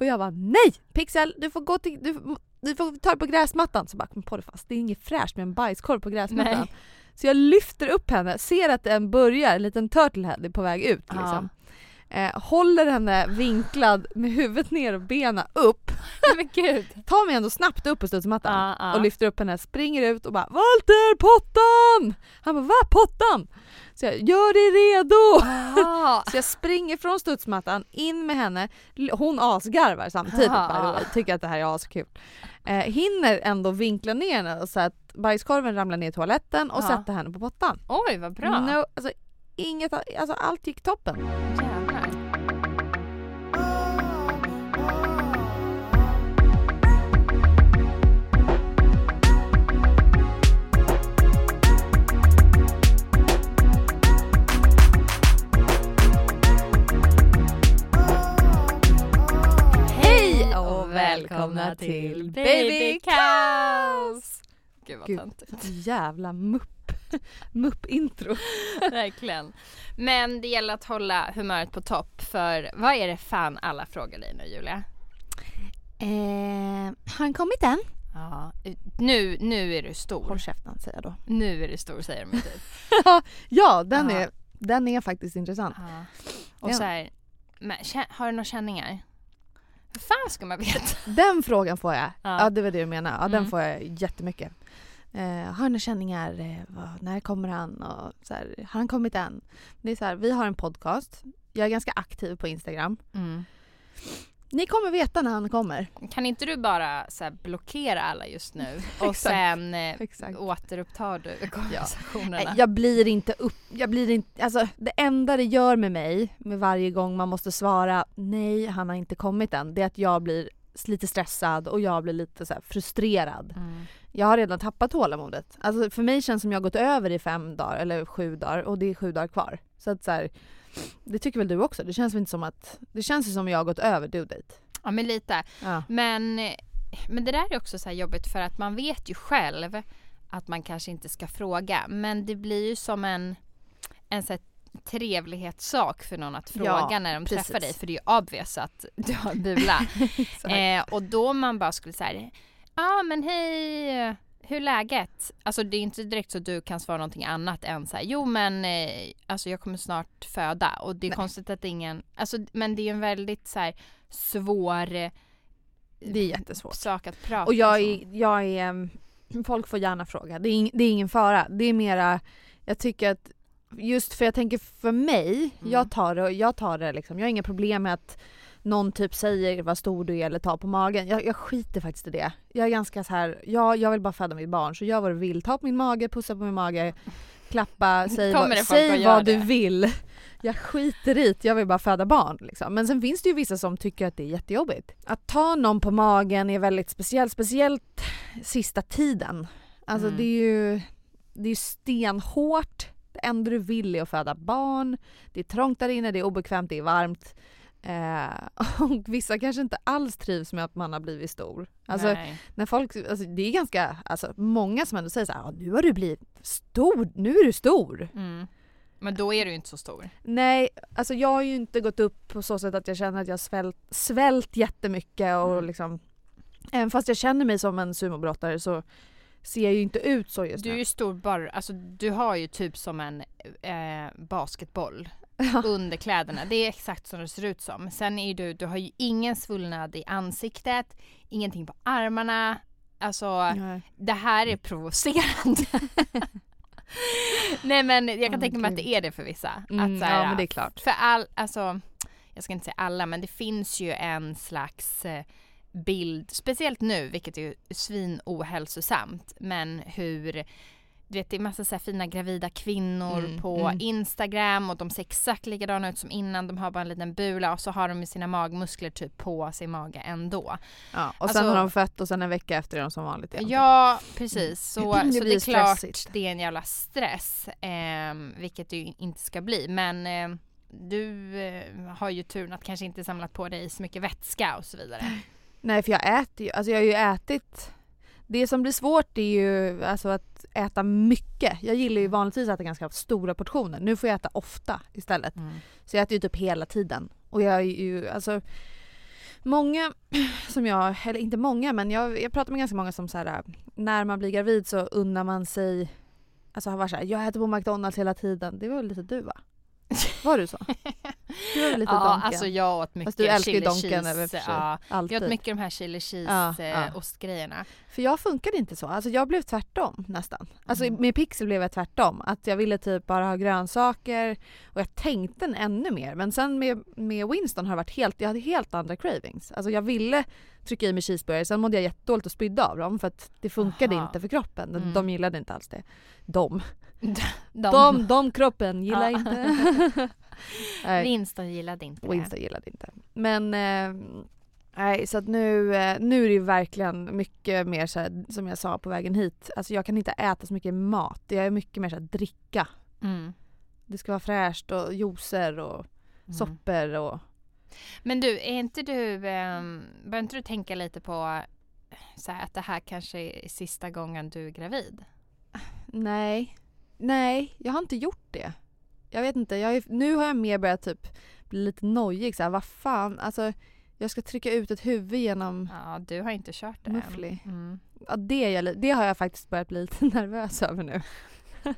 Och jag bara nej! Pixel, du får gå till, du, du får ta det på gräsmattan. Så bara kom på det fast, det är inget fräscht med en bajskorv på gräsmattan. Nej. Så jag lyfter upp henne, ser att den börjar, en liten turtlehead är på väg ut liksom. Eh, håller henne vinklad med huvudet ner och benen upp. Men gud. Tar mig ändå snabbt upp på studsmattan Ja, ja. och lyfter upp henne, springer ut och bara Walter pottan! Han bara va pottan? Så jag gör dig redo! Ah. Så jag springer från studsmattan in med henne, hon asgarvar samtidigt way, tycker att det här är askul. Eh, hinner ändå vinkla ner henne så att bajskorven ramlar ner i toaletten och Ja. sätta henne på pottan. Oj vad bra. No, alltså, inget, alltså allt gick toppen. Jävlar. Välkomna till Baby Kaos! Gud vad Gud, töntigt. jävla mupp. Mupp-intro. Verkligen. Men det gäller att hålla humöret på topp för vad är det fan alla frågar dig nu Julia? Eh, har han kommit än? Ja, nu, nu är du stor. Håll käften säger jag då. Nu är du stor säger de typ. ja, den, Ja. är, den är faktiskt intressant. Ja. Och så här, men, har du några känningar? Hur fan ska man veta? Den frågan får jag. Ja, Ja. det var det du menade. Ja, den Mm. får jag jättemycket. Eh, har några känningar? Eh, när kommer han? Och så här, har han kommit än? Det är så här, vi har en podcast. Jag är ganska aktiv på Instagram. Ni kommer veta när han kommer. Kan inte du bara så här, blockera alla just nu och sen eh, Exakt. återupptar du konversationerna? Nej, Jag blir inte upp... Jag blir inte... Alltså det enda det gör med mig, med varje gång man måste svara nej, han har inte kommit än, det är att jag blir lite stressad och jag blir lite så frustrerad. Mm. Jag har redan tappat tålamodet. Alltså för mig känns det som jag gått över i fem dagar eller sju dagar och det är sju dagar kvar. Så att så här, det tycker väl du också? Det känns väl inte som att... Det känns ju som jag har gått över due date. Ja men lite. Ja. Men, men det där är också så här jobbigt för att man vet ju själv att man kanske inte ska fråga. Men det blir ju som en, en så här trevlighetssak för någon att fråga Ja, när de precis. träffar dig. För det är ju obvious att du har en bula. eh, och då man bara skulle säga ja men hej, hur är läget? Alltså det är inte direkt så att du kan svara någonting annat än så här, jo men eh, alltså jag kommer snart föda och det är Nej. konstigt att ingen, alltså men det är ju en väldigt så här svår eh, Det är jättesvårt. sak att prata Och jag om. är, jag är... ehm, Folk får gärna fråga. Det är, ing, det är ingen fara. Det är mera... Jag tycker att... Just för jag tänker för mig, Mm. jag tar det, jag tar det liksom. Jag har inga problem med att någon typ säger vad stor du är eller tar på magen. Jag, jag skiter faktiskt i det. Jag är ganska så här, ja, jag vill bara föda mitt barn så gör vad du vill. Ta på min mage, pussa på min mage, klappa, säg, vad, säg vad du vill. Jag skiter i jag vill bara föda barn. Liksom. Men sen finns det ju vissa som tycker att det är jättejobbigt. Att ta någon på magen är väldigt speciellt, speciellt sista tiden. Alltså Mm. det är ju det är stenhårt. Det enda du vill är att föda barn. Det är trångt där inne, det är obekvämt, det är varmt. Eh, och vissa kanske inte alls trivs med att man har blivit stor. Alltså, Nej. när folk, alltså, det är ganska, alltså, många som ändå säger så här, "Ja, nu har du blivit stor, nu är du stor. Mm. Men då är du ju inte så stor. Nej, alltså jag har ju inte gått upp på så sätt att jag känner att jag har svält, svält jättemycket och Mm. liksom Även fast jag känner mig som en sumobrottare så ser jag ju inte ut så just Du är nu. ju stor bara, alltså du har ju typ som en eh, basketboll under kläderna. Det är exakt som det ser ut som. Sen är du, du har ju ingen svullnad i ansiktet, ingenting på armarna. Alltså Nej. det här är provocerande. Nej men jag kan Åh, tänka mig att gud. det är det för vissa. Mm, att, så här, ja men det är klart. För all, alltså, jag ska inte säga alla, men det finns ju en slags eh, bild, speciellt nu, vilket är ju svin ohälsosamt, men hur du vet, det är massa så här fina gravida kvinnor Mm, på mm. Instagram och de ser exakt likadana ut som innan. De har bara en liten bula och så har de sina magmuskler typ på sin mage ändå. Ja, och sen alltså- har de fött och sen en vecka efter är de som vanligt igen. Ja, precis. Så, Det så det är klart stressigt. det är en jävla stress, eh, vilket det ju inte ska bli. Men eh, du eh, har ju turen att kanske inte samlat på dig så mycket vätska och så vidare. Nej för jag äter ju, alltså jag har ju ätit Det som blir svårt är ju alltså att äta mycket. Jag gillar ju vanligtvis att äta ganska stora portioner. Nu får jag äta ofta istället. Så jag äter ju typ hela tiden. Och jag är ju alltså Många som jag, eller inte många men jag, jag pratar med ganska många som så här när man blir gravid så unnar man sig Alltså har varit såhär, jag äter på McDonalds hela tiden. Det var väl lite du va? Var du så? Du var lite ja, Donken? alltså jag åt mycket Fast du älskar chili Donken cheese. Ja, Alltid. jag åt mycket de här chili cheese Ja, eh, ja. ostgrejerna. För jag funkade inte så. Alltså jag blev tvärtom nästan. Alltså Mm. med Pixel blev jag tvärtom. Att jag ville typ bara ha grönsaker och jag tänkte ännu mer. Men sen med, med Winston har det varit helt, jag hade helt andra cravings. Alltså jag ville trycka i mig cheeseburgare, sen mådde jag jättedåligt och spydde av dem för att det funkade Aha. inte för kroppen. De, Mm. de gillade inte alls det. De. De, De, de kroppen gillar Ja. inte. Winston gillade inte det. Winston gillade inte. Men eh, nej, så att nu, eh, nu är det ju verkligen mycket mer så här, som jag sa på vägen hit. Alltså jag kan inte äta så mycket mat. Jag är mycket mer så här, dricka. Mm. Det ska vara fräscht och juicer och Mm. soppor och Men du, är inte du, um, börjar inte du tänka lite på så här, att det här kanske är sista gången du är gravid? nej. Nej, jag har inte gjort det. Jag vet inte, jag är, nu har jag mer börjat typ bli lite nojig så här, vad fan, alltså jag ska trycka ut ett huvud genom Ja, du har inte kört det Muffly. än. Mm. Ja, det, är det har jag faktiskt börjat bli lite nervös över nu.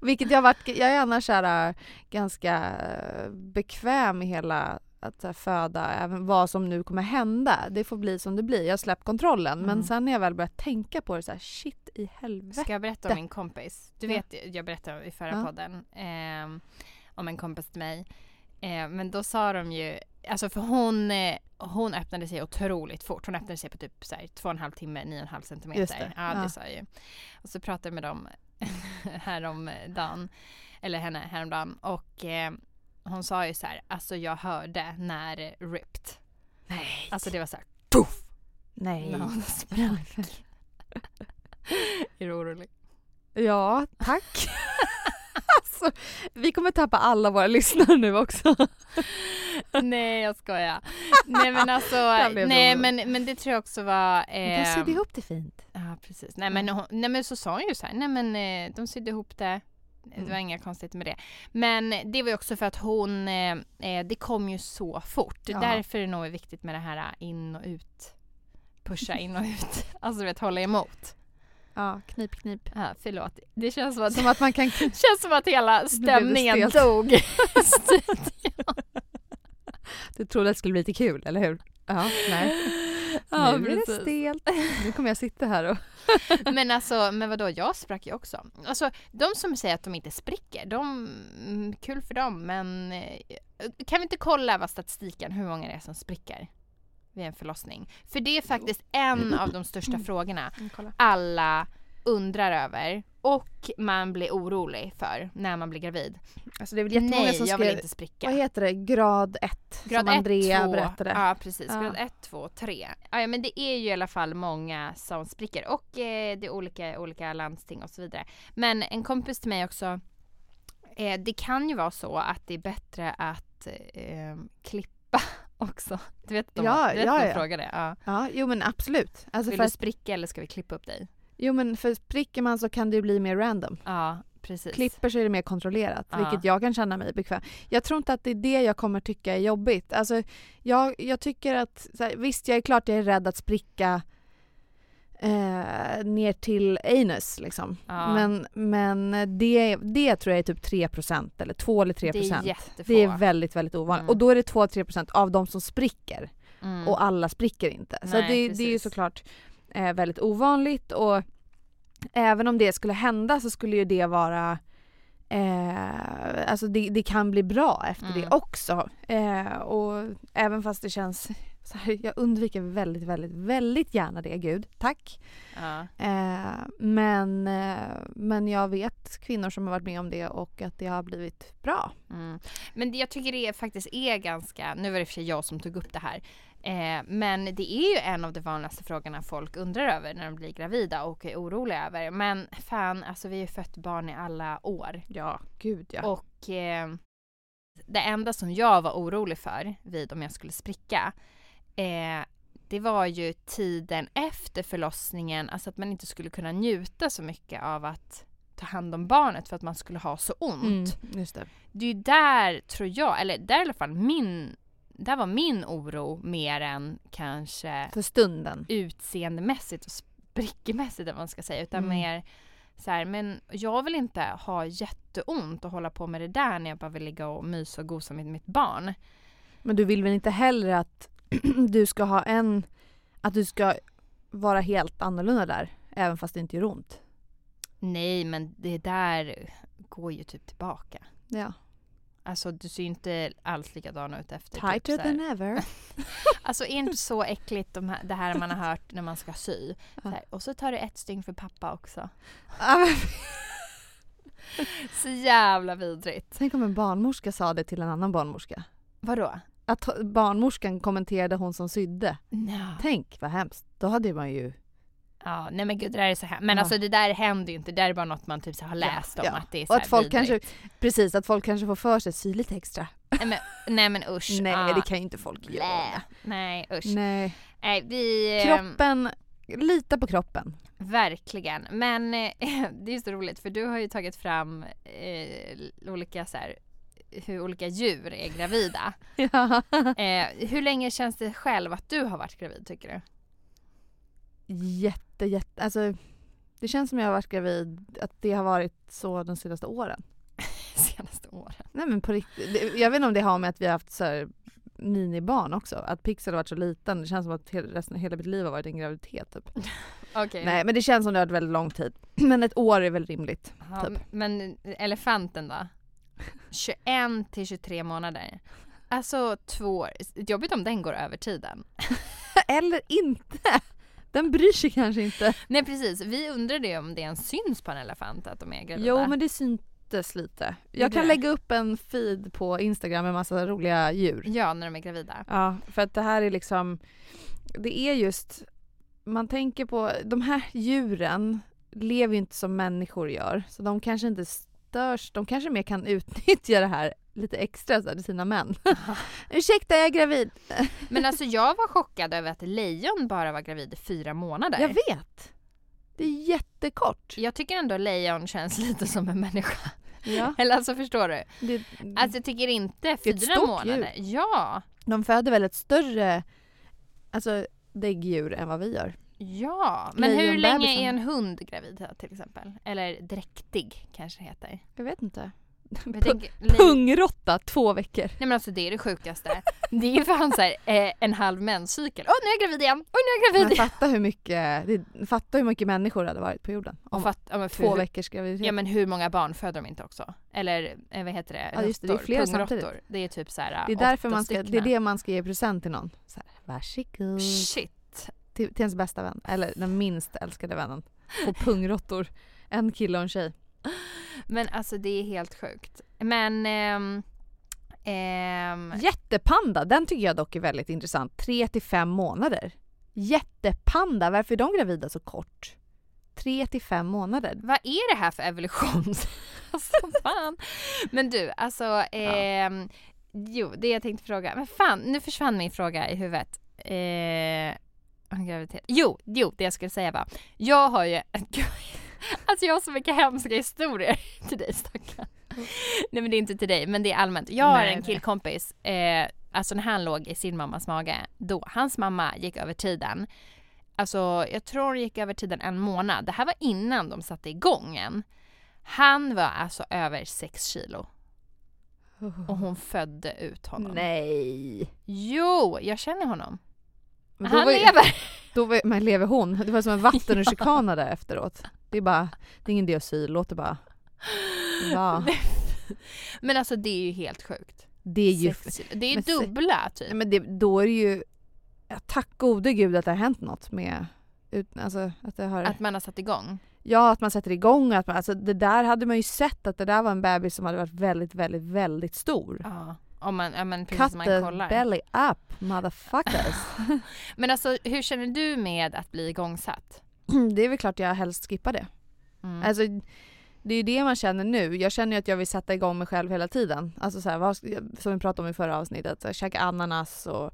Vilket jag varit, jag är annars här, äh, ganska äh, bekväm i hela att här, föda, även vad som nu kommer hända. Det får bli som det blir. Jag har släppt kontrollen. Men Mm. sen när jag väl börjat tänka på det så här, shit i helvete. Ska jag berätta om min kompis? Du Ja. vet, jag berättade i förra Ja. podden ehm, om en kompis till mig. Eh, men då sa de ju, alltså för hon, eh, hon öppnade sig otroligt fort. Hon öppnade sig på typ så här, två och en halv timme, nio och en halv centimeter. Just det. Ja, det Ja. sa jag ju. Och så pratade jag med dem häromdagen, eller henne häromdagen. Och eh, hon sa ju så här, alltså jag hörde när ripped. Nej. Alltså det var så här, Nej. när hon sprack. är du orolig? Ja, tack. alltså, vi kommer tappa alla våra lyssnare nu också. nej jag skojar. Nej men alltså, nej men, men det tror jag också var... Vi kan sydde ihop det fint. Ja precis. Nej men, hon, nej men så sa hon ju så här, nej men eh, de sydde ihop det. Det var Mm. inga konstigt med det. Men det var också för att hon, eh, eh, det kom ju så fort. Ja. Därför är det nog viktigt med det här eh, in och ut. Pusha in och ut. Alltså du vet hålla emot. Ja, knip knip. Ja, förlåt. Det känns som att, Som att man kan känns som att hela det stämningen dog. Du trodde att det skulle bli lite kul, eller hur? Ja, nej. Ja, nu är det precis. stelt. Nu kommer jag sitta här och... Men alltså, men vadå, jag sprack ju också. Alltså, de som säger att de inte spricker, de, mm, kul för dem, men eh, kan vi inte kolla vad statistiken, hur många det är som spricker vid en förlossning? För det är faktiskt en av de största frågorna Kolla. alla undrar över. Och man blir orolig för när man blir gravid. Alltså det är väl jättemånga Nej, som jag vill skrev, inte spricka. vad heter det, grad 1 Grad som 1, Andrea 2, berättade. Ja precis, Ja. grad 1, 2, 3. Ja, men det är ju i alla fall många som spricker och eh, det är olika, olika landsting och så vidare. Men en kompis till mig också, eh, det kan ju vara så att det är bättre att eh, klippa också. Du vet de, Ja, du vet ja, de ja. frågar det? Ja. Ja, jo men absolut. Alltså Vill för du att, spricka eller ska vi klippa upp dig? Jo men för spricker man så kan det bli mer random. Ja, precis. Klipper så är det mer kontrollerat, Ja. vilket jag kan känna mig bekväm. Jag tror inte att det är det jag kommer tycka är jobbigt. Alltså, jag, jag tycker att, här, visst jag är klart jag är rädd att spricka eh, ner till anus liksom. Ja. Men, men det, det tror jag är typ 3% eller 2 eller 3%. Det är jättefå. Det är väldigt, väldigt ovanligt. Mm. Och då är det 2-3% av de som spricker. Mm. Och alla spricker inte. Så Nej, det, det är ju såklart eh, väldigt ovanligt och även om det skulle hända så skulle ju det vara Eh, alltså det, det kan bli bra efter Mm. det också. Eh, och även fast det känns så här, jag undviker väldigt, väldigt, väldigt gärna det, gud. Tack. ja. Eh, men, eh, men jag vet kvinnor som har varit med om det och att det har blivit bra. Mm. Men jag tycker det faktiskt är ganska, nu var det för sig jag som tog upp det här, eh, men det är ju en av de vanligaste frågorna folk undrar över när de blir gravida och är oroliga över. Men fan, alltså vi har ju fött barn i alla år Ja, gud ja. och eh, det enda som jag var orolig för vid om jag skulle spricka eh, det var ju tiden efter förlossningen, alltså att man inte skulle kunna njuta så mycket av att ta hand om barnet för att man skulle ha så ont Mm, just det. det är ju där tror jag, eller där i alla fall min, där var min oro mer än kanske För stunden. utseendemässigt och sprickmässigt eller vad man ska säga utan Mm. mer så här, men jag vill inte ha jätteont och hålla på med det där när jag bara vill ligga och mysa och gosa med mitt barn. Men du vill väl inte heller att du ska ha en, att du ska vara helt annorlunda där, även fast det inte gör ont? Nej men det där går ju typ tillbaka. Ja. Alltså du ser ju inte alls likadan ut efter typ Tighter här- than ever. Alltså är inte så äckligt de här, det här man har hört när man ska sy? Så här, och så tar du ett stygn för pappa också. Så jävla vidrigt. Tänk om en barnmorska sa det till en annan barnmorska. Vadå? Att barnmorskan kommenterade hon som sydde. No. Tänk vad hemskt. Då hade man ju... Ja, nej men gud det där är så här. Men Ja. alltså det där händer ju inte. Det där är bara något man typ så har läst om ja. att det är så Och att folk vidrigt. kanske, precis, att folk kanske får för sig sy lite extra. Nej men, nej men usch. Nej, ja. det kan ju inte folk Nej, göra. nej usch. Nej, Nej. vi... ehm, Kroppen, lita på kroppen. Verkligen. Men eh, det är så roligt för du har ju tagit fram eh, olika så här, hur olika djur är gravida. Ja. Eh, hur länge känns det själv att du har varit gravid tycker du? Jätte, jätte, alltså det känns som jag har varit gravid, att det har varit så de senaste åren. Senaste åren. Nej men på riktigt, jag vet inte om det har med att vi har haft så här minibarn också, att Pixel har varit så liten. Det känns som att hela, resten, hela mitt liv har varit en graviditet typ. Okej. Nej men det känns som det har varit väldigt lång tid. Men ett år är väl rimligt. Ja, typ. Men elefanten då? 21 till 23 månader. Alltså två år. Jobbigt om den går över tiden. Eller inte! Den bryr sig kanske inte. Nej precis, vi undrade ju om det ens syns på en elefant att de är gravida. Jo men det syntes lite. Jag kan lägga upp en feed på Instagram med massa roliga djur. Ja, när de är gravida. Ja, för att det här är liksom, det är just, man tänker på, de här djuren lever ju inte som människor gör, så de kanske inte störs, de kanske mer kan utnyttja det här lite extra så här, till sina män. Ursäkta, jag är gravid. Men alltså jag var chockad över att lejon bara var gravid i fyra månader. Jag vet. Det är jättekort. Jag tycker ändå lejon känns lite som en människa. Ja, Eller alltså förstår du? det, Alltså jag tycker inte är ett fyra stort månader. Ja, de föder väl ett större alltså, däggdjur än vad vi gör. Ja. Men hur länge är en hund gravid till exempel? Eller dräktig kanske det heter. Jag vet inte. Tänker, Pungrotta, två veckor. Nej men alltså det är det sjukaste. Det är ju fan såhär eh, en halv menscykel. Åh nu är jag gravid igen! Åh nu är jag gravid igen! fatta hur mycket, det, fatta hur mycket människor det hade varit på jorden. Om fatt, ja, två hur- veckors graviditet. Ja men hur många barn föder de inte också? Eller eh, vad heter det? Ja, just det, det är flera samtidigt. Det är typ såhär det är därför man ska, det är det man ska ge present till någon. Så här, varsågod. Shit. Till, till ens bästa vän, eller den minst älskade vännen. Och pungråttor. En kille och en tjej. Men alltså det är helt sjukt. Men... ehm, ehm, Jättepanda, den tycker jag dock är väldigt intressant. 3 till 5 månader. Jättepanda, varför är de gravida så kort? 3 till 5 månader. vad är det här för evolution? alltså fan. Men du, alltså... ehm, Jo, det jag tänkte fråga. Men fan, nu försvann min fråga i huvudet. Eh, graviditet. Jo, jo, det jag skulle säga var. Jag har ju... Alltså jag har så mycket hemska historier till dig stackarn. Nej men det är inte till dig, men det är allmänt. Jag har en killkompis, eh, alltså när han låg i sin mammas mage, då, hans mamma gick över tiden. Alltså jag tror hon gick över tiden en månad. Det här var innan de satte igång än. Han var alltså över 6 kilo och hon födde ut honom. Nej. Jo, jag känner honom. Men Han ju- lever! Då var, men lever hon? Det var som en vattenrutschkana där efteråt. Det är bara, det är ingen diasyl, låt det bara vara. Men alltså det är ju helt sjukt. Det är ju... Det är men dubbla typ. Men det, då är det ju... Ja, tack gode gud att det har hänt något med... Ut, alltså att det har... Att man har satt igång. Ja, att man sätter igång. Att man, alltså det där hade man ju sett att det där var en bebis som hade varit väldigt, väldigt, väldigt stor. Ja. Om man, ja, men precis Cut man the kollar. belly up, motherfuckers. Men alltså hur känner du med att bli igångsatt? det är väl klart jag helst skippar det. Mm. Alltså, det är ju det man känner nu. Jag känner ju att jag vill sätta igång mig själv hela tiden. Alltså så här, vad, som vi pratade om i förra avsnittet, så här, käka ananas och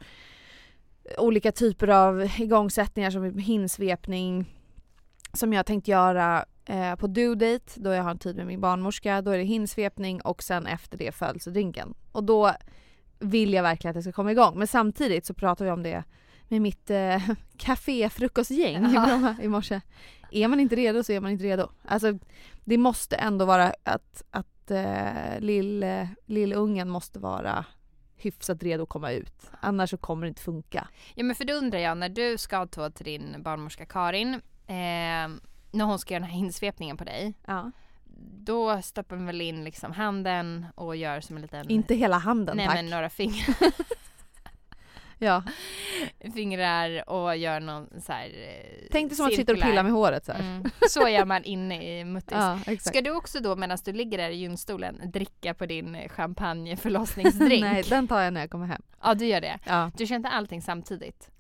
olika typer av igångsättningar som hinsvepning som jag tänkt göra eh, på due date då jag har en tid med min barnmorska. Då är det hinsvepning och sen efter det födelsedrinken. Och då vill jag verkligen att det ska komma igång. Men samtidigt så pratar vi om det med mitt eh, caféfrukostgäng i. Bromma i morse. Är man inte redo så är man inte redo. Alltså det måste ändå vara att, att eh, lill, eh, lillungen måste vara hyfsat redo att komma ut. Annars så kommer det inte funka. Ja men för då undrar jag när du ska ta till din barnmorska Karin, eh, när hon ska göra den här hinsvepningen på dig. Ja. Då stoppar man väl in liksom handen och gör som en liten... Inte hela handen Nej tack. men några fingrar, Ja. fingrar och gör någon så här eh, Tänk dig som att sitta och cirkulär. pilla med håret så. Mm. Så gör man inne i muttis. Ja, exakt. Ska du också då medan du ligger där i gynstolen dricka på din eh, champagne förlossningsdrink? Nej, den tar jag när jag kommer hem. Ja du gör det. Ja. Du kör inte allting samtidigt?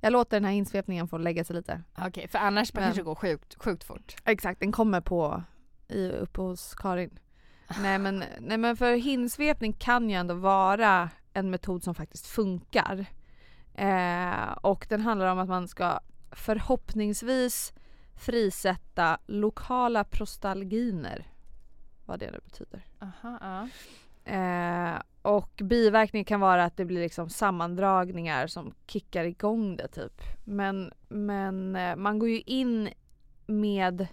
Jag låter den här insvepningen få lägga sig lite. Okej, för annars Men- kanske det går sjukt, sjukt fort. Exakt, den kommer på i, uppe hos Karin. Nej men, nej men för hinsvepning kan ju ändå vara en metod som faktiskt funkar. Eh, och den handlar om att man ska förhoppningsvis frisätta lokala prostalginer. Vad det nu betyder. Aha, ja. Eh, och biverkningen kan vara att det blir liksom sammandragningar som kickar igång det typ. Men, men eh, man går ju in med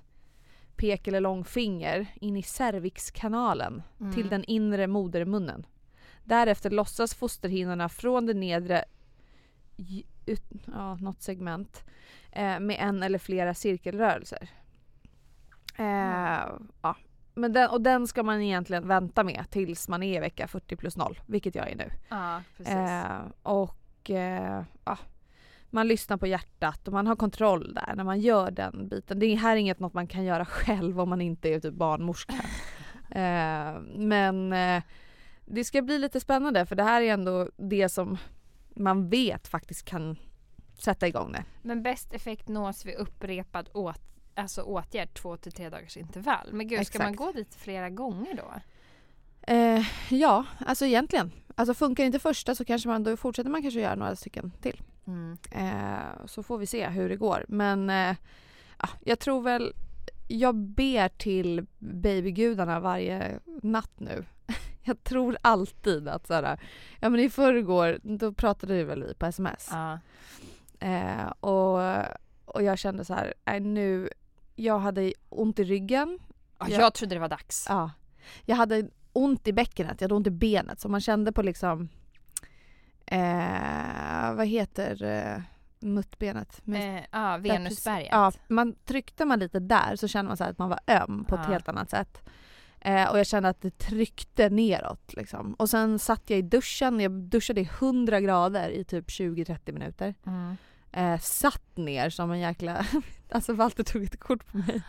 pek eller långfinger in i cervixkanalen Mm. till den inre modermunnen. Därefter lossas fosterhinnorna från det nedre ut, ja, något segment eh, med en eller flera cirkelrörelser. Eh, ja. Men den, och den ska man egentligen vänta med tills man är i vecka 40 plus 0, vilket jag är nu. Ja, precis. Eh, och eh, ja, man lyssnar på hjärtat och man har kontroll där när man gör den biten. Det här är inget något man kan göra själv om man inte är typ barnmorska. eh, men eh, det ska bli lite spännande för det här är ändå det som man vet faktiskt kan sätta igång det. Men bäst effekt nås vid upprepad åt, alltså åtgärd två till tre dagars intervall. Men gud, ska man Exakt. gå dit flera gånger då? Eh, ja, alltså egentligen. Alltså funkar inte första så kanske man, då fortsätter man kanske göra några stycken till. Mm. Eh, så får vi se hur det går. Men eh, ja, jag tror väl, jag ber till babygudarna varje natt nu. Jag tror alltid att såhär, ja men i förrgår då pratade väl vi på sms. Ja. Eh, och, och jag kände så här, nej nu, jag hade ont i ryggen. Ja, Ja. Jag trodde det var dags. Ja. Jag hade ont i bäckenet, jag hade ont i benet. Så man kände på liksom, eh, vad heter eh, muttbenet? Eh, där Venusberget. Ja, man tryckte man lite där så kände man så att man var öm på ett Ja. helt annat sätt. Eh, och jag kände att det tryckte neråt liksom. Och sen satt jag i duschen, jag duschade i 100 grader i typ 20-30 minuter. Mm. Eh, satt ner som en jäkla... Alltså Walter tog ett kort på mig.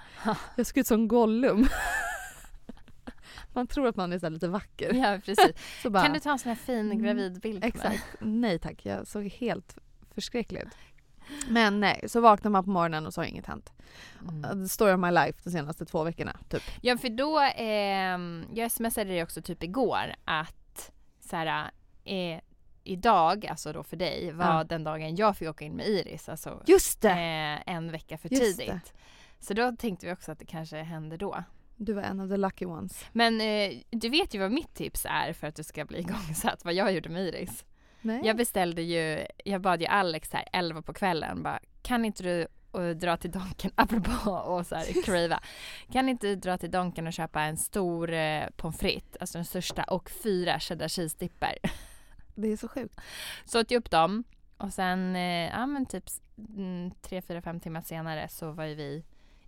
Jag såg ut som Gollum. Man tror att man är så lite vacker. Ja precis. Bara, Kan du ta en sån här fin Mm, gravidbild på mig? Exakt. Nej tack, jag såg helt förskräcklig ut. Men nej, så vaknar man på morgonen och så har inget hänt. Mm. The story of my life de senaste två veckorna, typ. Ja för då, ehm, jag smsade dig också typ igår att så här, eh, idag, alltså då för dig, var Ja. den dagen jag fick åka in med Iris. Alltså Just det! eh, en vecka för Just tidigt. det. Så då tänkte vi också att det kanske hände då. Du var en av the lucky ones. Men eh, du vet ju vad mitt tips är för att du ska bli igångsatt, vad jag gjorde med Iris. Nej. Jag beställde ju, jag bad ju Alex här 11 på kvällen bara, kan inte du och dra till Donken, apropå och så här crava, kan inte du dra till Donken och köpa en stor eh, pommes frites, alltså den största och fyra cheddar cheese dippar. Det är så sjukt. Så åt jag upp dem och sen, eh, ja men typ mm, tre, fyra, fem timmar senare så var ju vi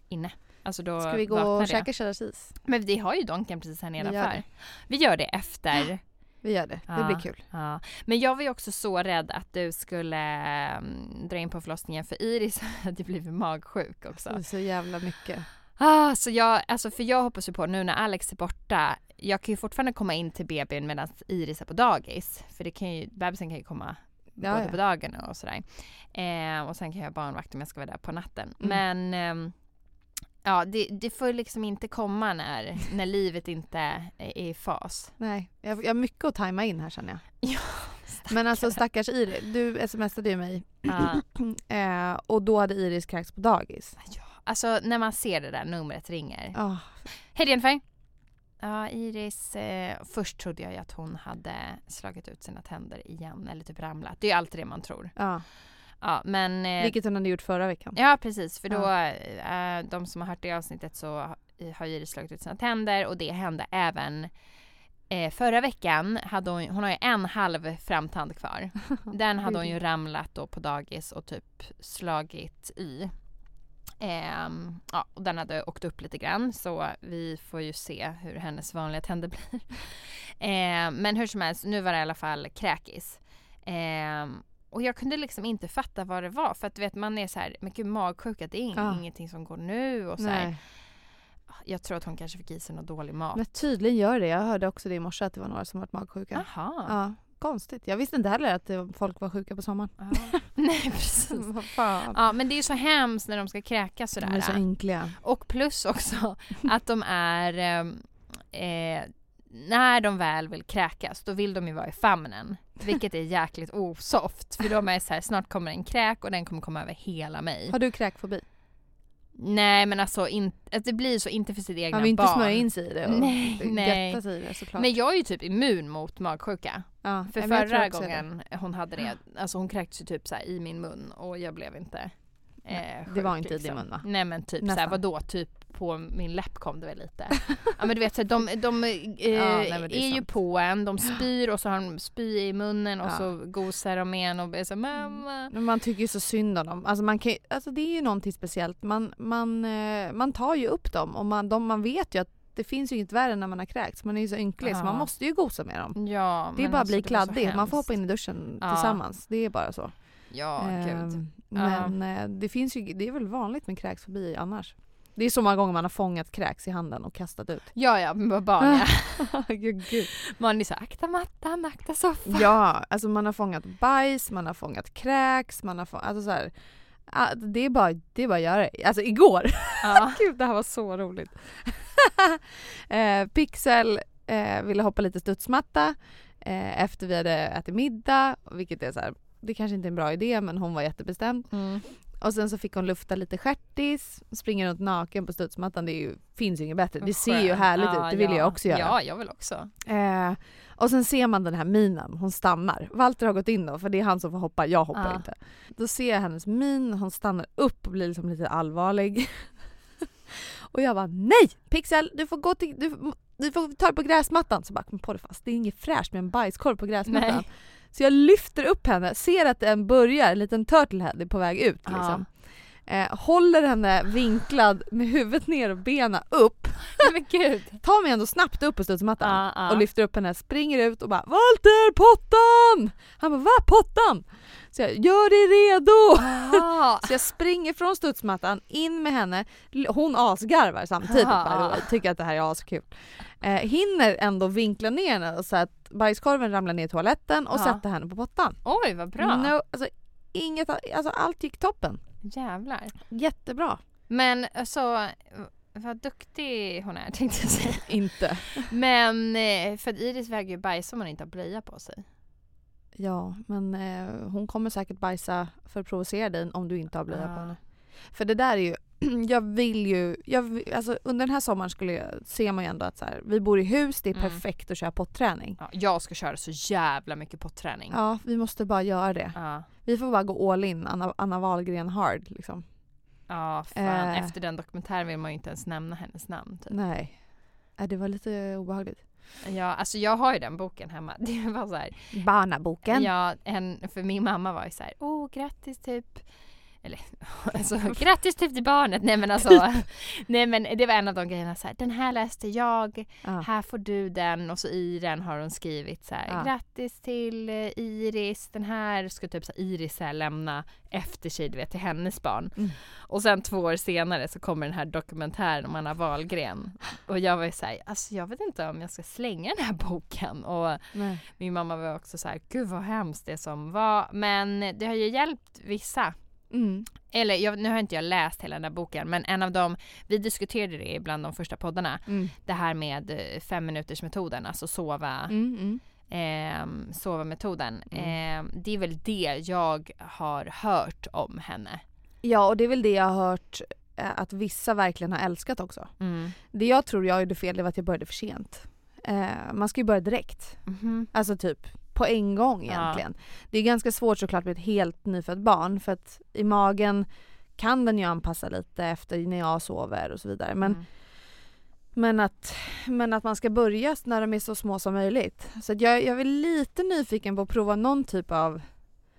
inne. Alltså då Ska vi gå och jag. käka cheddar cheese? Men vi har ju Donken precis här Vi nedanför. det. Vi gör det efter. Vi gör det. Det Ja. blir kul. Ja. Men jag var ju också så rädd att du skulle um, dra in på förlossningen för Iris hade blivit magsjuk också. Det så jävla mycket. Ah, så jag, alltså för jag hoppas ju på nu när Alex är borta, jag kan ju fortfarande komma in till BBn medan Iris är på dagis. För det kan ju, bebisen kan ju komma Ja, både ja. på dagen och sådär. Eh, och sen kan jag ha barnvakt om jag ska vara där på natten. Mm. Men ehm, ja, det, det får liksom inte komma när, när livet inte är i fas. Nej, jag, jag har mycket att tajma in här känner jag. Ja, Men alltså stackars Iris, du smsade ju mig Ja. eh, och då hade Iris kräkts på dagis. Alltså när man ser det där numret ringer. Ah, Hej Jennifer! Ja, Iris, eh, först trodde jag ju att hon hade slagit ut sina tänder igen eller typ ramlat. Det är ju alltid det man tror. ja. Ja, men... Eh, Vilket hon hade gjort förra veckan. Ja, precis. För då, Ja. eh, de som har hört det avsnittet så har Iris slagit ut sina tänder och det hände även eh, förra veckan. Hade hon, hon har ju en halv framtand kvar. Den hade hon ju ramlat då på dagis och typ slagit i. Ehm, ja, och den hade åkt upp lite grann så vi får ju se hur hennes vanliga tänder blir. Ehm, men hur som helst, nu var det i alla fall kräkis. Ehm, och jag kunde liksom inte fatta vad det var för att du vet man är så här, men gud magsjuka det är Ja. ingenting som går nu och så här. Jag tror att hon kanske fick i sig någon dålig mat. Men tydligen gör det. Jag hörde också det i morse att det var några som varit magsjuka. Jaha. Ja, konstigt. Jag visste inte heller att folk var sjuka på sommaren. Ja. Nej precis. Vad fan. Ja men det är ju så hemskt när de ska kräkas De sådär. är så ynkliga. Och plus också att de är ehm, eh, när de väl vill kräkas då vill de ju vara i famnen. Vilket är jäkligt osoft för de är så här, snart kommer en kräk och den kommer komma över hela mig. Har du kräkfobi? Nej men alltså in, att det blir så inte för sitt egna Man vill inte barn. smörja in sig i det och Nej, nej. götta sig i det såklart. Men jag är ju typ immun mot magsjuka. ja, För förra gången hon hade det, alltså hon kräktes ju typ så i min mun och jag blev inte Nej, eh, det var sjuk, inte i din mun, va? Nej men typ Nästan. såhär vadå typ på min läpp kom det väl lite. ja men du vet så de, de eh, nej, men det är är, ju på en, de spyr och så har de spy i munnen och Ja. så gosar de med en och är så mamma. Men man tycker ju så synd om dem. Alltså, man kan, alltså det är ju någonting speciellt. Man, man, eh, man tar ju upp dem och man, de, man vet ju att det finns ju inget värre när man har kräkts. Man är ju så ynklig så Ja. man måste ju gosa med dem. Ja, Det är bara att alltså, bli var så kladdig. Man får hoppa in i duschen Ja. tillsammans. Det är bara så. Ja gud. Ehm, men eh, det finns ju, det är väl vanligt med kräksfobi annars. Det är så många gånger man har fångat kräks i handen och kastat ut. Ja ja, men vad barn ja. Gud, gud. Man är så akta mattan, akta soffan. Ja, alltså man har fångat bajs, man har fångat kräks, man har fångat, alltså så här, det är bara, det är bara att göra det. Alltså igår, Ja. gud det här var så roligt. eh, Pixel eh, ville hoppa lite studsmatta eh, efter vi hade ätit middag, vilket är så här, det kanske inte är en bra idé men hon var jättebestämd. Mm. Och sen så fick hon lufta lite stjärtis, springa runt naken på studsmattan, det ju, finns ju inget bättre. Det ser ju härligt Ja, ut, det vill ja. jag också göra. Ja, jag vill också. Eh, och sen ser man den här minen, hon stannar. Walter har gått in då för det är han som får hoppa, jag hoppar Ja. inte. Då ser jag hennes min, hon stannar upp och blir liksom lite allvarlig. och jag bara nej! Pixel du får gå till, du, du får ta det på gräsmattan. Så bara kom på det fast, det är inget fräscht med en bajskorv på gräsmattan. Nej. Så jag lyfter upp henne, ser att den börjar, en liten turtlehead är på väg ut Ja. liksom. Eh, håller henne vinklad med huvudet ner och benen upp. Men gud. Tar mig ändå snabbt upp på studsmattan Ja, ja. och lyfter upp henne, springer ut och bara Walter pottan! Han bara va pottan? Så jag gör dig redo! Så jag springer från studsmattan in med henne, hon asgarvar samtidigt way, tycker att det här är askul. Eh, hinner ändå vinkla ner henne så att bajskorven ramlar ner i toaletten och Ja. sätta henne på pottan. Oj vad bra. No, alltså, inget, alltså allt gick toppen. Jävlar. Jättebra. Men alltså vad duktig hon är tänkte jag säga. Inte. Men eh, för Iris väger ju bajsa om man inte har blöja på sig. Ja, men eh, hon kommer säkert bajsa för att provocera dig om du inte har blöja på Ah. henne. För det där är ju, jag vill ju, jag, vill- alltså under den här sommaren skulle jag, ser man ju ändå att så här, vi bor i hus, det är Mm. perfekt att köra potträning. Ja, jag ska köra så jävla mycket på träning. Ja, vi måste bara göra det. Ja. Vi får bara gå all in, Anna, Anna Wahlgren hard liksom. Ja, fan. Eh. Efter den dokumentären vill man ju inte ens nämna hennes namn. Typ. Nej. Äh, det var lite obehagligt. Ja, alltså jag har ju den boken hemma. Det var så här, Barnaboken. ja, en, för min mamma var ju så här, åh grattis typ. Eller alltså, grattis typ till barnet. Nej men alltså, nej men det var en av de grejerna så här, den här läste jag, Ja. här får du den och så i den har hon skrivit så här, Ja. grattis till eh, Iris, den här ska typ så här, Iris så här, lämna efter sig du vet till hennes barn. Mm. Och sen två år senare så kommer den här dokumentären om Anna Wahlgren. Och jag var ju såhär, alltså jag vet inte om jag ska slänga den här boken. Och Nej. min mamma var också så här, gud vad hemskt det som var. Men det har ju hjälpt vissa. Mm. Eller jag, nu har inte jag läst hela den här boken men en av dem, vi diskuterade det bland de första poddarna. Mm. Det här med eh, fem minuters metoden, alltså sova, Mm, mm. ehm, sova metoden. Mm. Ehm, det är väl det jag har hört om henne. Ja och det är väl det jag har hört eh, att vissa verkligen har älskat också. Det jag tror jag gjorde fel det var att jag började för sent. Eh, man ska ju börja direkt. Mhm. Alltså typ på en gång Ja. egentligen. Det är ganska svårt såklart med ett helt nyfött barn för att i magen kan den ju anpassa lite efter när jag sover och så vidare. Men, Mm. men, att, men att man ska börja när de är så små som möjligt. Så jag, jag är lite nyfiken på att prova någon typ av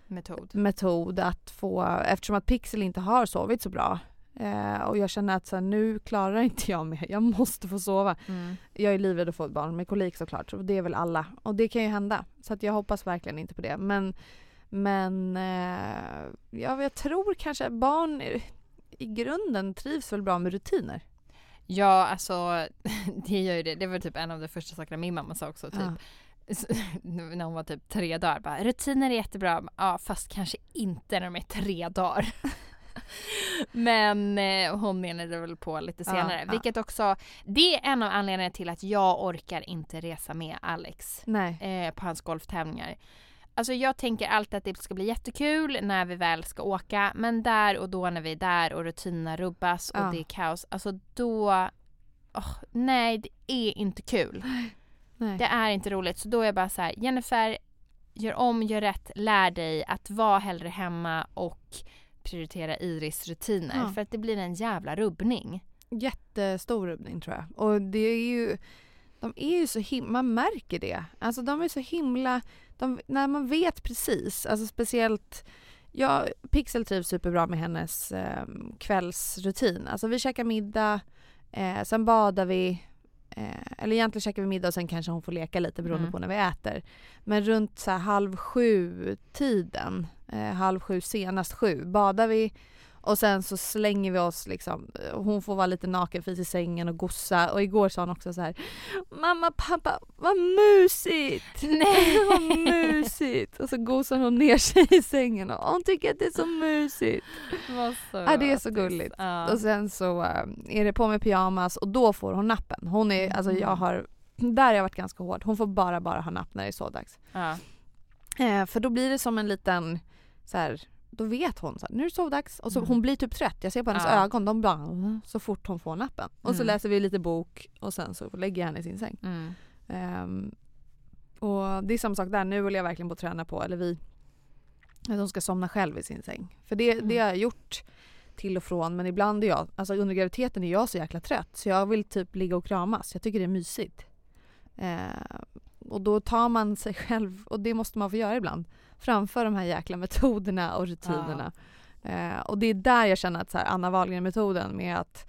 Metod. metod att få, eftersom att Pixel inte har sovit så bra. Eh, och jag känner att så här, nu klarar inte jag mer, jag måste få sova. Mm. Jag är livrädd att få ett barn med kolik såklart, och det är väl alla. Och det kan ju hända. Så att jag hoppas verkligen inte på det. Men, men eh, ja, jag tror kanske att barn i- i grunden trivs väl bra med rutiner. Ja, alltså det gör ju det. Det var typ en av de första sakerna min mamma sa också. Typ. Ja. När hon var typ tre dagar. Bara, Rutiner är jättebra. Ja, fast kanske inte när de är tre dagar. Men eh, hon menade väl på lite senare. ja. Vilket också, det är en av anledningarna till att jag orkar inte resa med Alex eh, på hans golftävlingar. Alltså jag tänker alltid att det ska bli jättekul när vi väl ska åka. Men där och då när vi är där och rutinerna rubbas och Ja. det är kaos. Alltså då... åh, nej, det är inte kul. Nej. Det är inte roligt. Så då är jag bara så här, Jennifer, gör om, gör rätt, lär dig att vara hellre hemma och prioritera Iris rutiner. Ja. För att det blir en jävla rubbning. Jättestor rubbning tror jag. Och det är ju, de är ju så himla, man märker det. Alltså de är så himla, de, när man vet precis, alltså speciellt Ja, Pixel trivs superbra med hennes eh, kvällsrutin. Alltså vi käkar middag, eh, sen badar vi. Eh, eller egentligen käkar vi middag och sen kanske hon får leka lite beroende Mm. på när vi äter. Men runt så halv sju tiden, eh, halv sju senast sju, badar vi och sen så slänger vi oss liksom, hon får vara lite nakenfis i sängen och gossa och igår sa hon också så här Mamma, pappa, vad mysigt! Nej. vad mysigt! Och så gosar hon ner sig i sängen och hon tycker att det är så mysigt. Ja, det är så gulligt. Ja. Och sen så eh, är det på med pyjamas och då får hon nappen. Hon är, alltså jag har, där har jag varit ganska hård. Hon får bara bara ha napp när det är så dags. Ja. Eh, för då blir det som en liten så här, då vet hon så här, nu är det sovdags och så Mm. hon blir typ trött. Jag ser på hennes Ja. ögon, de bara så fort hon får nappen. Och så Mm. läser vi lite bok och sen så lägger jag henne i sin säng. Ehm, och det är samma sak där, nu vill jag verkligen på att träna på, eller vi, att hon ska somna själv i sin säng. För det, Mm. det har jag gjort till och från men ibland är jag, alltså under graviditeten är jag så jäkla trött så jag vill typ ligga och kramas. Jag tycker det är mysigt. Ehm, och då tar man sig själv, och det måste man få göra ibland, framför de här jäkla metoderna och rutinerna. Eh, och det är där jag känner att så här, Anna Wahlgren-metoden med att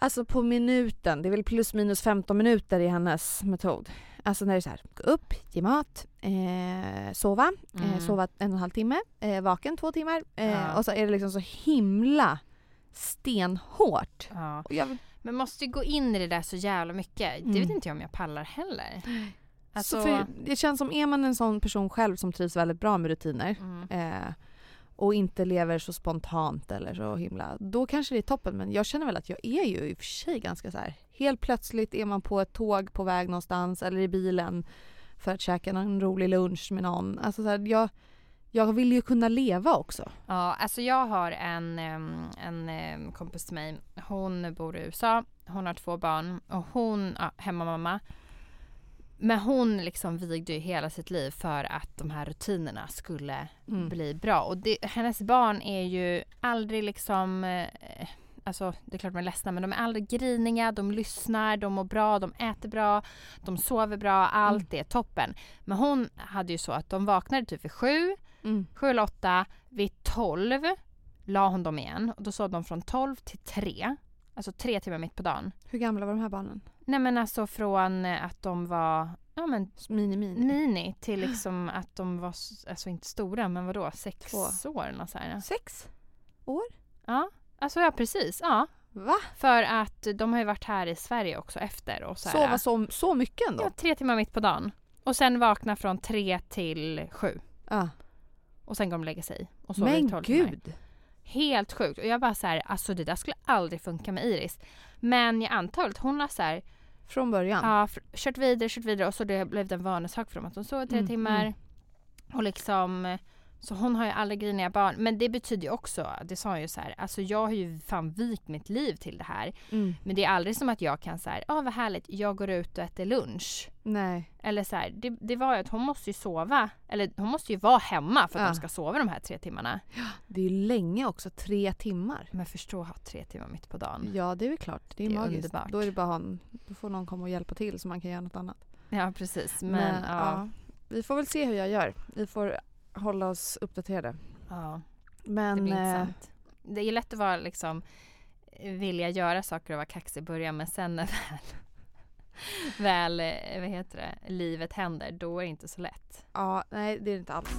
Alltså på minuten, det är väl plus minus 15 minuter i hennes metod. Alltså när det är så här, gå upp, ge mat, eh, sova, eh, Mm. sova en och en halv timme, eh, vaken två timmar eh, Ja. och så är det liksom så himla stenhårt. Ja. Jag, Men måste ju gå in i det där så jävla mycket. Det Mm. vet inte jag om jag pallar heller. Alltså, så för, det känns som, är man en sån person själv som trivs väldigt bra med rutiner mm. eh, och inte lever så spontant eller så himla, då kanske det är toppen. Men jag känner väl att jag är ju i och för sig ganska så här. helt plötsligt är man på ett tåg på väg någonstans eller i bilen för att käka en rolig lunch med någon. Alltså så här, jag, jag vill ju kunna leva också. Ja, alltså jag har en, en kompis till mig. Hon bor i USA. Hon har två barn och hon, ja, hemmamamma. Men hon liksom vigde ju hela sitt liv för att de här rutinerna skulle Mm. bli bra. Och det, hennes barn är ju aldrig liksom eh, Alltså det är klart de är ledsna men de är aldrig griniga, de lyssnar, de mår bra, de äter bra, de sover bra, allt är toppen. Men hon hade ju så att de vaknade typ vid sju, Mm. Sju eller åtta. Vid tolv la hon dem igen. Och då sov de från tolv till tre. Alltså tre timmar mitt på dagen. Hur gamla var de här barnen? Nej men alltså från eh, att de var ja, men Mini-mini? mini till liksom att de var, alltså inte stora men vadå, sex Två. år något så här. Sex? Ja, alltså ja precis. Ja. Va? För att de har ju varit här i Sverige också efter och så här. Sova så, så mycket ändå? Ja, tre timmar mitt på dagen. Och sen vakna från tre till sju. Ja. Och sen går de och lägga sig. Och sover i Men 12 timmar. gud! Helt sjukt. Och jag bara så här, alltså det där skulle aldrig funka med Iris. Men jag antar att hon har så här, Från början? ja, f- kört vidare, kört vidare och så det blev det en vanesak för dem att hon sover tre Mm, timmar. mm. Och liksom, så hon har ju aldrig griniga barn. Men det betyder ju också, det sa hon ju så här, alltså jag har ju fan vikt mitt liv till det här. Mm. Men det är aldrig som att jag kan så här, ja vad härligt, jag går ut och äter lunch. Nej. Eller så här, det, det var ju att hon måste ju sova, eller hon måste ju vara hemma för att Ja. de ska sova de här tre timmarna. Det är ju länge också, tre timmar. Men förstå att ha tre timmar mitt på dagen. Ja det är väl klart, det är, Det är magiskt. underbart. Då är det bara en, då får någon komma och hjälpa till så man kan göra något annat. Ja precis. Men, Men, ja. Vi får väl se hur jag gör. Vi får hålla oss uppdaterade. ja, det Men blir eh, intressant. Det är lätt att vara liksom vilja göra saker och vara kaxig i början men sen när väl, väl eh, vad heter det, livet händer då är det inte så lätt. ja, nej det är det inte alls.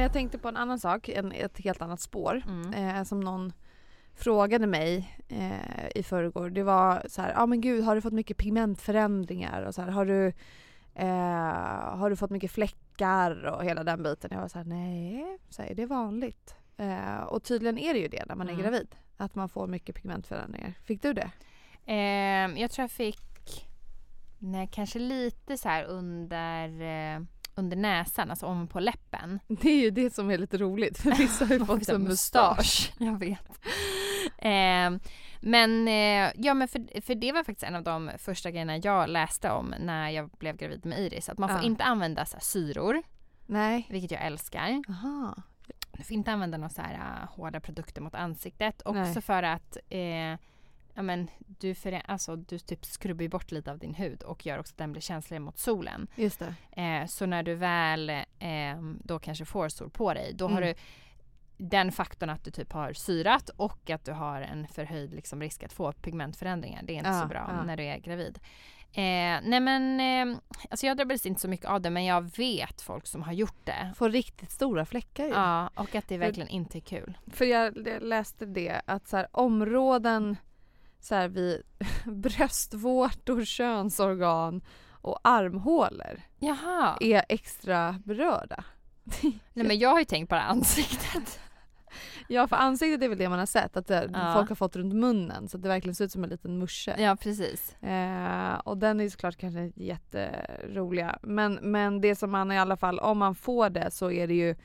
Men jag tänkte på en annan sak, en, ett helt annat spår. Mm. Eh, som någon frågade mig eh, i förrgår. Det var så här, ja ah, men gud har du fått mycket pigmentförändringar? Och så här, har du eh, har du fått mycket fläckar och hela den biten? Jag var så här, nej, så här, är det vanligt? Eh, och tydligen är det ju det när man är Mm. gravid. Att man får mycket pigmentförändringar. Fick du det? Ehm, jag tror jag fick, nej kanske lite så här under, eh, under näsan, alltså ovanpå läppen. Det är ju det som är lite roligt för vissa har ju fått en mustasch. Jag vet. Ehm, men, eh, ja, men för, för det var faktiskt en av de första grejerna jag läste om när jag blev gravid med Iris. Att man får Ja. inte använda så här, syror, Nej. vilket jag älskar. Aha. Du får inte använda några så här uh, hårda produkter mot ansiktet. Också Nej. för att eh, ja, men, du, förä- alltså, du typ skrubbar bort lite av din hud och gör också att den blir känsligare mot solen. Just det. Eh, så när du väl eh, då kanske får sol på dig, då har Mm. du den faktorn att du typ har syrat och att du har en förhöjd liksom, risk att få pigmentförändringar. Det är inte Ja, så bra ja. när du är gravid. Eh, nej men, eh, alltså jag drabbades inte så mycket av det men jag vet folk som har gjort det. Får riktigt stora fläckar ju. Ja, och att det För- verkligen inte är kul. För jag jag läste det att så här, områden så här, vid bröstvårtor, könsorgan och armhålor Jaha. är extra berörda. Nej men jag har ju tänkt på det ansiktet. Ja för ansiktet är väl det man har sett att det, Ja. folk har fått runt munnen så att det verkligen ser ut som en liten musche. ja precis. Eh, och den är ju såklart kanske inte jätteroliga. Men, men det som man i alla fall, om man får det så är det ju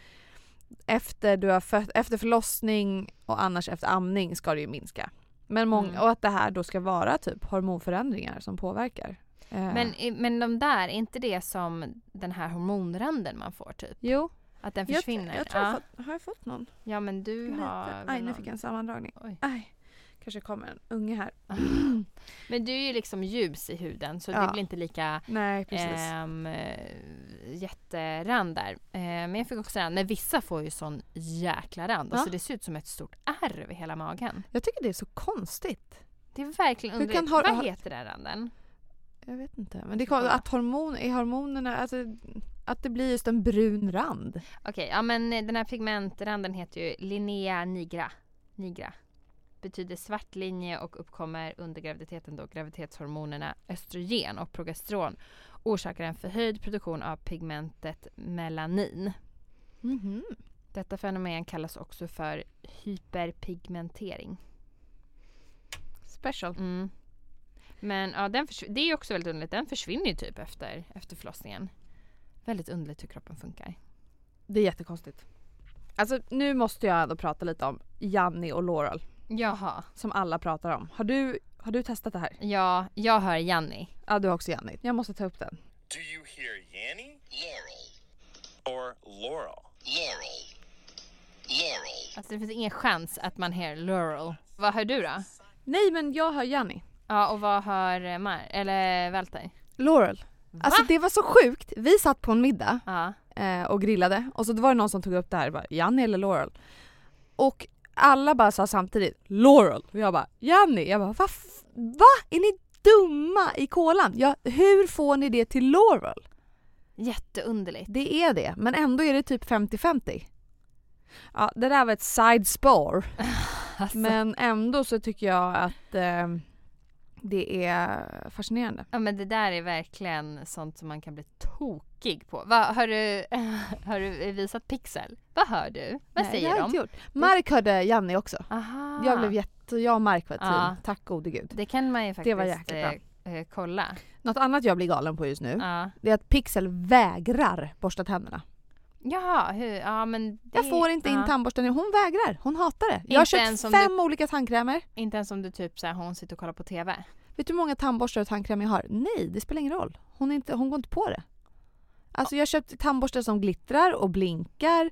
efter, du har fött, efter förlossning och annars efter amning ska det ju minska. Men Mm. Och att det här då ska vara typ hormonförändringar som påverkar. Eh, Men, men de där, är inte det som den här hormonranden man får typ? jo, Att den jag, försvinner? jag tror jag ja. har fått, har jag fått någon? ja men du Lite. har... Aj, nu någon- fick jag en sammandragning. Oj. Aj, kanske kommer en unge här. Men du är ju liksom ljus i huden så det Ja. blir inte lika Nej eh, jätterand där. Eh, men jag fick också rand. Men vissa får ju sån jäkla rand. Ja. Alltså det ser ut som ett stort ärr över hela magen. Jag tycker det är så konstigt. Det är verkligen underligt. Vad heter den randen? Jag vet inte. Men det är att hormon, är hormonerna, alltså att det blir just en brun rand. Okej, ja men den här pigmentranden heter ju Linnea nigra. Nigra. Betyder svart linje och uppkommer under graviditeten då graviditetshormonerna östrogen och progesteron orsakar en förhöjd produktion av pigmentet melanin. Mhm. Detta fenomen kallas också för hyperpigmentering. Special. Mm. Men ja, den det är också väldigt underligt. Den försvinner ju typ efter, efter förlossningen. Väldigt underligt hur kroppen funkar. Det är jättekonstigt. Alltså nu måste jag ändå prata lite om Janni och Laurel. Jaha. Som alla pratar om. Har du, har du testat det här? Ja, jag hör Janni. Ja du har också Janni. Jag måste ta upp den. Do you hear Yanny? Laurel. Or Laurel? Laurel. Laurel. Alltså det finns ingen chans att man hör Laurel. Vad hör du då? Nej men jag hör Janni. Ja, och vad hör eh, Mar- eller Walter? Laurel. Alltså det var så sjukt. Vi satt på en middag Ja. eh, och grillade och så var det någon som tog upp det här. Bara, Janni eller Laurel? Och alla bara sa samtidigt Laurel. Och jag bara Janni. Jag bara va? Va? Är ni dumma i kolan? Ja, hur får ni det till Laurel? Jätteunderligt. Det är det, men ändå är det typ 50-50. Ja, det där var ett sidespår. Alltså. Men ändå så tycker jag att eh, det är fascinerande. Ja men det där är verkligen sånt som man kan bli tokig på. Va, har, du, har du visat Pixel? Vad hör du? Vad Nej, säger det har de? inte gjort. Mark hörde Janni också. Aha. Jag blev jätte, jag och Mark var ett team. Ja. Tack gode gud. Det kan man ju faktiskt eh, eh, kolla. Något annat jag blir galen på just nu, Ja. det är att Pixel vägrar borsta tänderna. Jaha, hur, ja men det, Jag får inte in ja. tandborsten, hon vägrar. Hon hatar det. Jag har köpt fem olika tandkrämer. Inte ens om du typ så här, hon sitter och kollar på TV. Vet du hur många tandborstar och tandkräm jag har? Nej, det spelar ingen roll. Hon, är inte, hon går inte på det. Alltså jag har köpt tandborstar som glittrar och blinkar,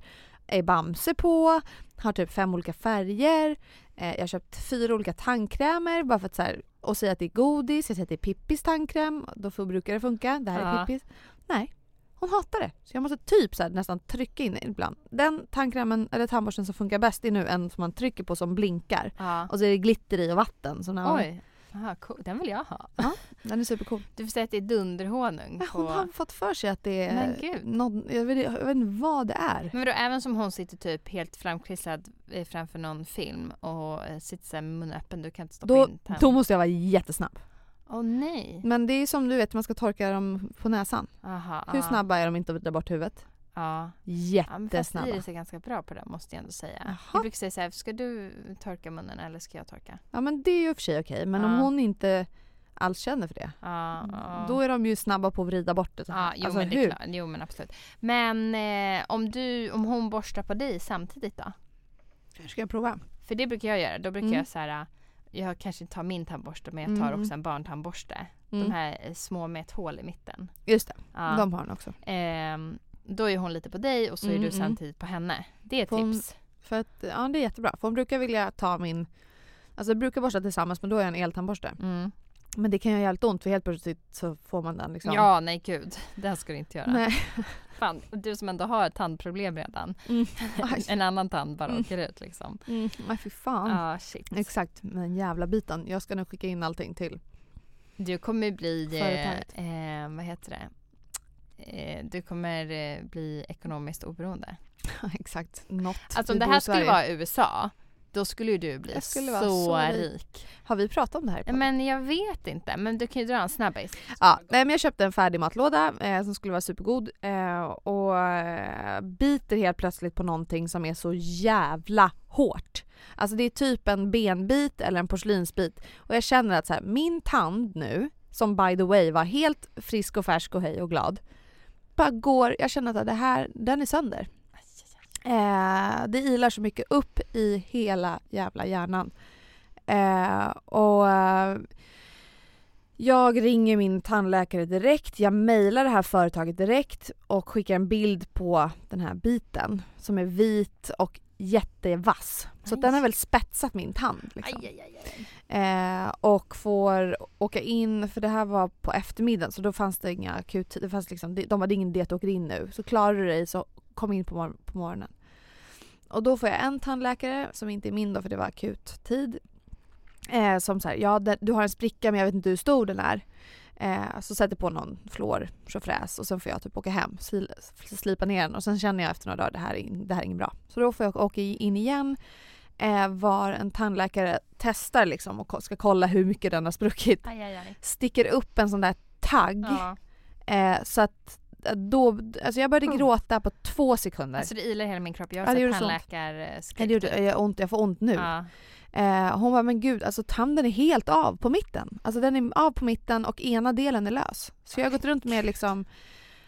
är Bamse på, har typ fem olika färger. Eh, jag har köpt fyra olika tandkrämer bara för att så här, och säga att det är godis. Jag säger att det är Pippis tandkräm. Då brukar det funka. Det här är Ja. Pippis. Nej, hon hatar det. Så jag måste typ så här, nästan trycka in ibland. Den tandkrämen eller tandborsten som funkar bäst är nu en som man trycker på som blinkar. Ja. Och så är det glitter i och vatten. Så när Oj, Aha, cool. den vill jag ha. Den är supercool. Du får säga att det är dunderhonung. Men hon på- har fått för sig att det är någon, jag, vet, jag vet inte vad det är. Men vadå, även som hon sitter typ helt framklistrad eh, framför någon film och eh, sitter så med munnen öppen, du kan inte stoppa Då, in tänd. då måste jag vara jättesnabb. Åh nej. Men det är som du vet, man ska torka dem på näsan. Aha, Hur ja. snabba är de inte att vrida bort huvudet? Ja. Ja, Jättesnabba. Iris är ganska bra på det måste jag ändå säga. Jaha. Jag brukar säga så här, ska du torka munnen eller ska jag torka? Ja men det är ju i och för sig okej. Men om Ja. hon inte alls känner för det. Ja, ja. Då är de ju snabba på att vrida bort det. Ja, jo, Alltså, men det är jo men absolut. Men eh, om, du, om hon borstar på dig samtidigt då? Ska jag prova? För det brukar jag göra. Då brukar Mm. jag så här, jag kanske inte tar min tandborste men jag tar Mm. också en barntandborste. Mm. De här eh, små med ett hål i mitten. Just det, Ja. de har hon också. Ehm, då är hon lite på dig och så är Mm, du mm. samtidigt på henne. Det är ett hon- tips. För att, ja det är jättebra. För hon brukar vilja ta min... Alltså jag brukar borsta tillsammans men då har jag en eltandborste. Mm. Men det kan göra jävligt ont för helt plötsligt så får man den liksom. Ja, nej gud. Det ska du inte göra. Nej. Fan, du som ändå har ett tandproblem redan. Mm. En annan tand bara Mm. åker ut liksom. Mm. Nej fy fan. Ja, shit. Exakt, med den jävla biten. Jag ska nu skicka in allting till. Du kommer bli, eh, eh, vad heter det? Eh, du kommer eh, bli ekonomiskt oberoende. Exakt, något. Alltså om det här skulle vara USA, då skulle ju du bli skulle så, så rik. rik. Har vi pratat om det här? Men jag vet inte, men du kan ju dra en snabbis. Ja, nej, men jag köpte en färdig matlåda eh, som skulle vara supergod eh, och eh, biter helt plötsligt på någonting som är så jävla hårt. Alltså det är typ en benbit eller en porslinsbit och jag känner att så här, min tand nu, som by the way var helt frisk och färsk och hej och glad, bara går, jag känner att det här, den är sönder. Eh, det ilar så mycket upp i hela jävla hjärnan. Eh, och eh, jag ringer min tandläkare direkt, jag mejlar det här företaget direkt och skickar en bild på den här biten som är vit och jättevass. Så att den har väl spetsat min tand. Liksom. Aj, aj, aj. Eh, och får åka in, för det här var på eftermiddagen så då fanns det inga akut, det fanns liksom, de hade ingen du åker in nu. Så klarar du dig så kom in på, mor- på morgonen. Och då får jag en tandläkare som inte är min då för det var akut tid. Eh, som säger ja det, du har en spricka men jag vet inte hur stor den är. Eh, så sätter på någon fluor, fräs och sen får jag typ åka hem, sil, slipa ner den och sen känner jag efter några dagar det här är, det här är inget bra. Så då får jag åka in igen eh, var en tandläkare testar liksom och ska kolla hur mycket den har spruckit. Aj, aj, aj. Sticker upp en sån där tagg Ja. eh, så att då, alltså jag började gråta på två sekunder. Alltså det ilar hela min kropp. Jag Ja, har ja, ont. tandläkarskräck. Gjorde, jag, ont, jag får ont nu. Ja. Eh, hon bara, men gud, alltså tanden är helt av på mitten. Alltså den är av på mitten och ena delen är lös. Så jag har gått runt med liksom,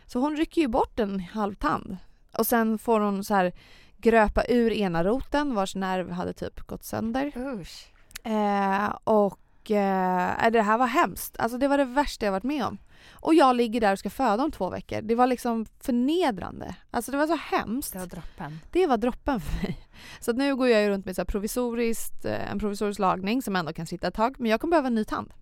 så hon rycker ju bort en halv tand. Och sen får hon så här gröpa ur ena roten vars nerv hade typ gått sönder. Eh, och eh, det här var hemskt. Alltså det var det värsta jag varit med om. Och jag ligger där och ska föda om två veckor. Det var liksom förnedrande. Alltså det var så hemskt. Det var droppen. Det var droppen för mig. Så nu går jag ju runt med så provisoriskt, eh, en provisorisk lagning som ändå kan sitta ett tag. Men jag kommer behöva en ny tand.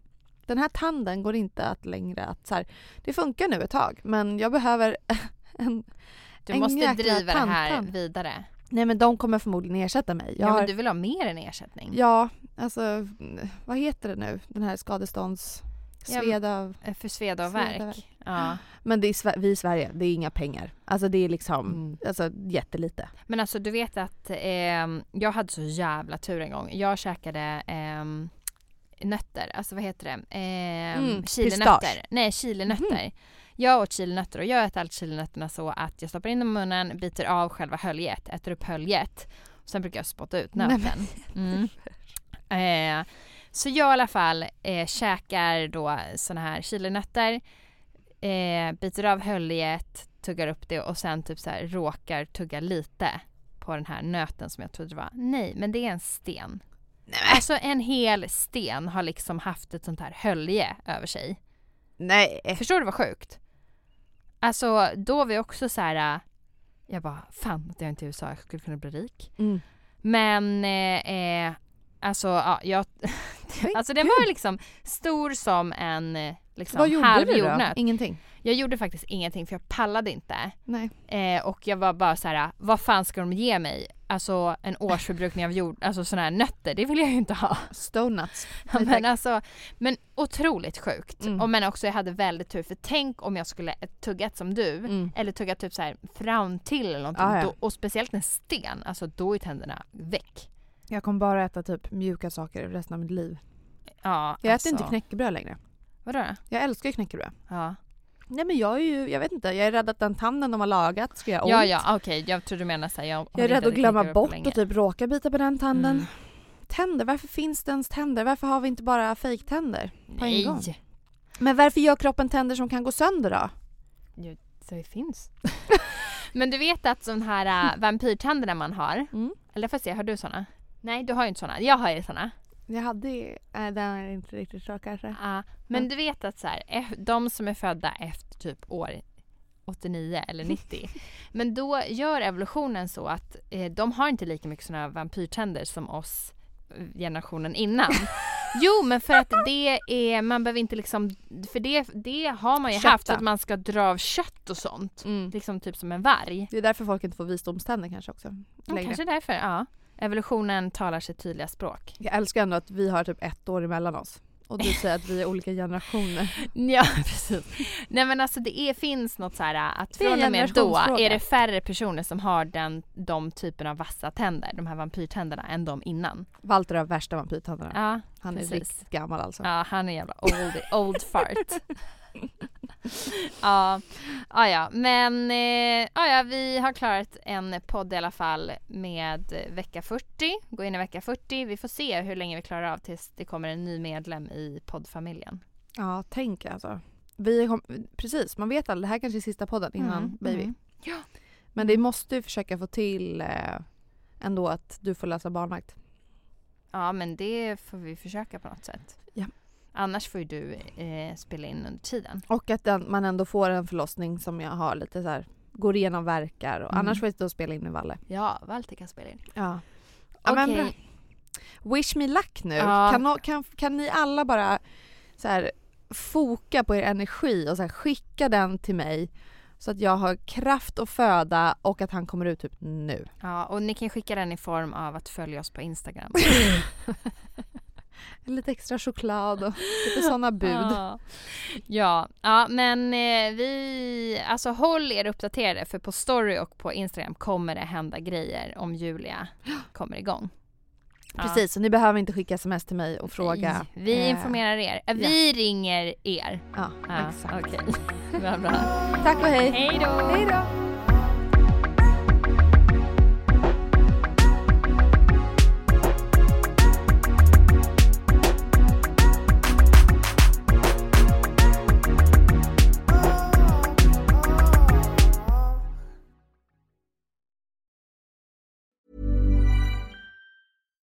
Den här tanden går inte att längre att så här, det funkar nu ett tag men jag behöver en Du En måste driva det här vidare. Nej men de kommer förmodligen ersätta mig. Jag Ja, har, men du vill ha mer än ersättning? ja alltså vad heter det nu? Den här skadestånds... Ja, men- Sveda... Eh, För sveda och värk. Ja. Men det är vi i Sverige, det är inga pengar. Alltså det är liksom Mm. alltså, jättelite. Men alltså du vet att ehm, jag hade så jävla tur en gång. Jag käkade ehm, nötter, alltså vad heter det? Ehm, Mm, chilinötter. Nej, chilinötter. Jag åt chilinötter och jag äter alltid chilinötterna så att jag stoppar in dem i munnen, biter av själva höljet, äter upp höljet. Sen brukar jag spotta ut nöten. Mm. Eh, så jag i alla fall eh, käkar då såna här chilinötter, eh, biter av höljet, tuggar upp det och sen typ så här råkar tugga lite på den här nöten som jag trodde var. Nej, men det är en sten. Alltså en hel sten har liksom haft ett sånt här hölje över sig. Nej. Förstår du vad sjukt? Alltså då var vi också så här. Jag bara, fan att jag inte är i USA, jag skulle kunna bli rik. Mm. Men eh, eh, alltså ja, jag, alltså den var liksom stor som en eh, liksom, Vad gjorde halv du då? jordnöt. Ingenting? Jag gjorde faktiskt ingenting för jag pallade inte. Nej. Eh, och jag var bara så här, vad fan ska de ge mig? Alltså en årsförbrukning av jord, alltså sådana här nötter, det vill jag ju inte ha. Stonenuts. Ja, men alltså, men otroligt sjukt. Mm. Och men också jag hade väldigt tur för tänk om jag skulle tuggat som du Mm. eller tugga typ så här fram till eller någonting Ah, ja. då, och speciellt en sten, alltså då är tänderna väck. Jag kommer bara äta typ mjuka saker resten av mitt liv. Ja, Jag alltså, äter inte knäckebröd längre. Vadå? Jag älskar ju knäckebröd. Ja, Nej men jag är ju, jag vet inte, jag är rädd att den tanden de har lagat ska göra ont. ja, ja okej jag tror du menar såhär jag Jag är rädd att glömma bort och typ råka bita på den tanden. Mm. Tänder, varför finns det ens tänder? Varför har vi inte bara fejktänder på en gång? Nej, Men varför gör kroppen tänder som kan gå sönder då? Jo, så det finns. Men du vet att sån här äh, vampyrtänderna man har, Mm. eller får se, har du såna? Nej du har ju inte såna, jag har ju såna. Jag hade ju, äh, den är inte riktigt så kanske. Ja, men du vet att så här, eff- de som är födda efter typ år 89 eller 90. men då gör evolutionen så att eh, de har inte lika mycket såna vampyrtänder som oss eh, generationen innan. Jo men för att det är, man behöver inte liksom, för det, det har man ju haft Kötta. för att man ska dra av kött och sånt. Mm. Liksom typ som en varg. Det är därför folk inte får visdomständer kanske också. Ja, kanske därför, ja. Evolutionen talar sitt tydliga språk. Jag älskar ändå att vi har typ ett år emellan oss. Och du säger att vi är olika generationer. Ja precis. Nej men alltså det är, finns något så här att är en från och med då är det färre personer som har den, de typen av vassa tänder, de här vampyrtänderna, än de innan. Walter har värsta vampyrtänderna. Ja, Han är precis. riktigt gammal alltså. ja han är jävla old, old fart. ja, ja, ja, men eh, ja, ja, vi har klarat en podd i alla fall med vecka 40. Gå in i vecka 40. Vi får se hur länge vi klarar av tills det kommer en ny medlem i poddfamiljen. Ja, tänk alltså. Vi kom, precis, man vet aldrig. Det här kanske är sista podden innan Mm, baby. mm. Ja. Men det måste ju försöka få till eh, ändå att du får läsa barnvakt. Ja men det får vi försöka på något sätt. Ja. Annars får ju du eh, spela in under tiden. Och att den, man ändå får en förlossning som jag har lite så här går igenom verkar och Mm. annars får jag och spela in med Valle. Ja, Walter kan spela in. Ja. ja Okej. bra. Wish me luck nu. Ja. Kan, kan, kan ni alla bara så här foka på er energi och så här skicka den till mig så att jag har kraft att föda och att han kommer ut typ nu. Ja, och ni kan skicka den i form av att följa oss på Instagram. Lite extra choklad och lite sådana bud. Ja. ja, ja men eh, vi, alltså håll er uppdaterade för på story och på Instagram kommer det hända grejer om Julia kommer igång. Ja. Precis, så ni behöver inte skicka sms till mig och fråga. Vi, vi eh, informerar er. Vi ringer er. Ja, Ja, exakt. Okej, bra bra. Tack och hej. Hej då! Hej då.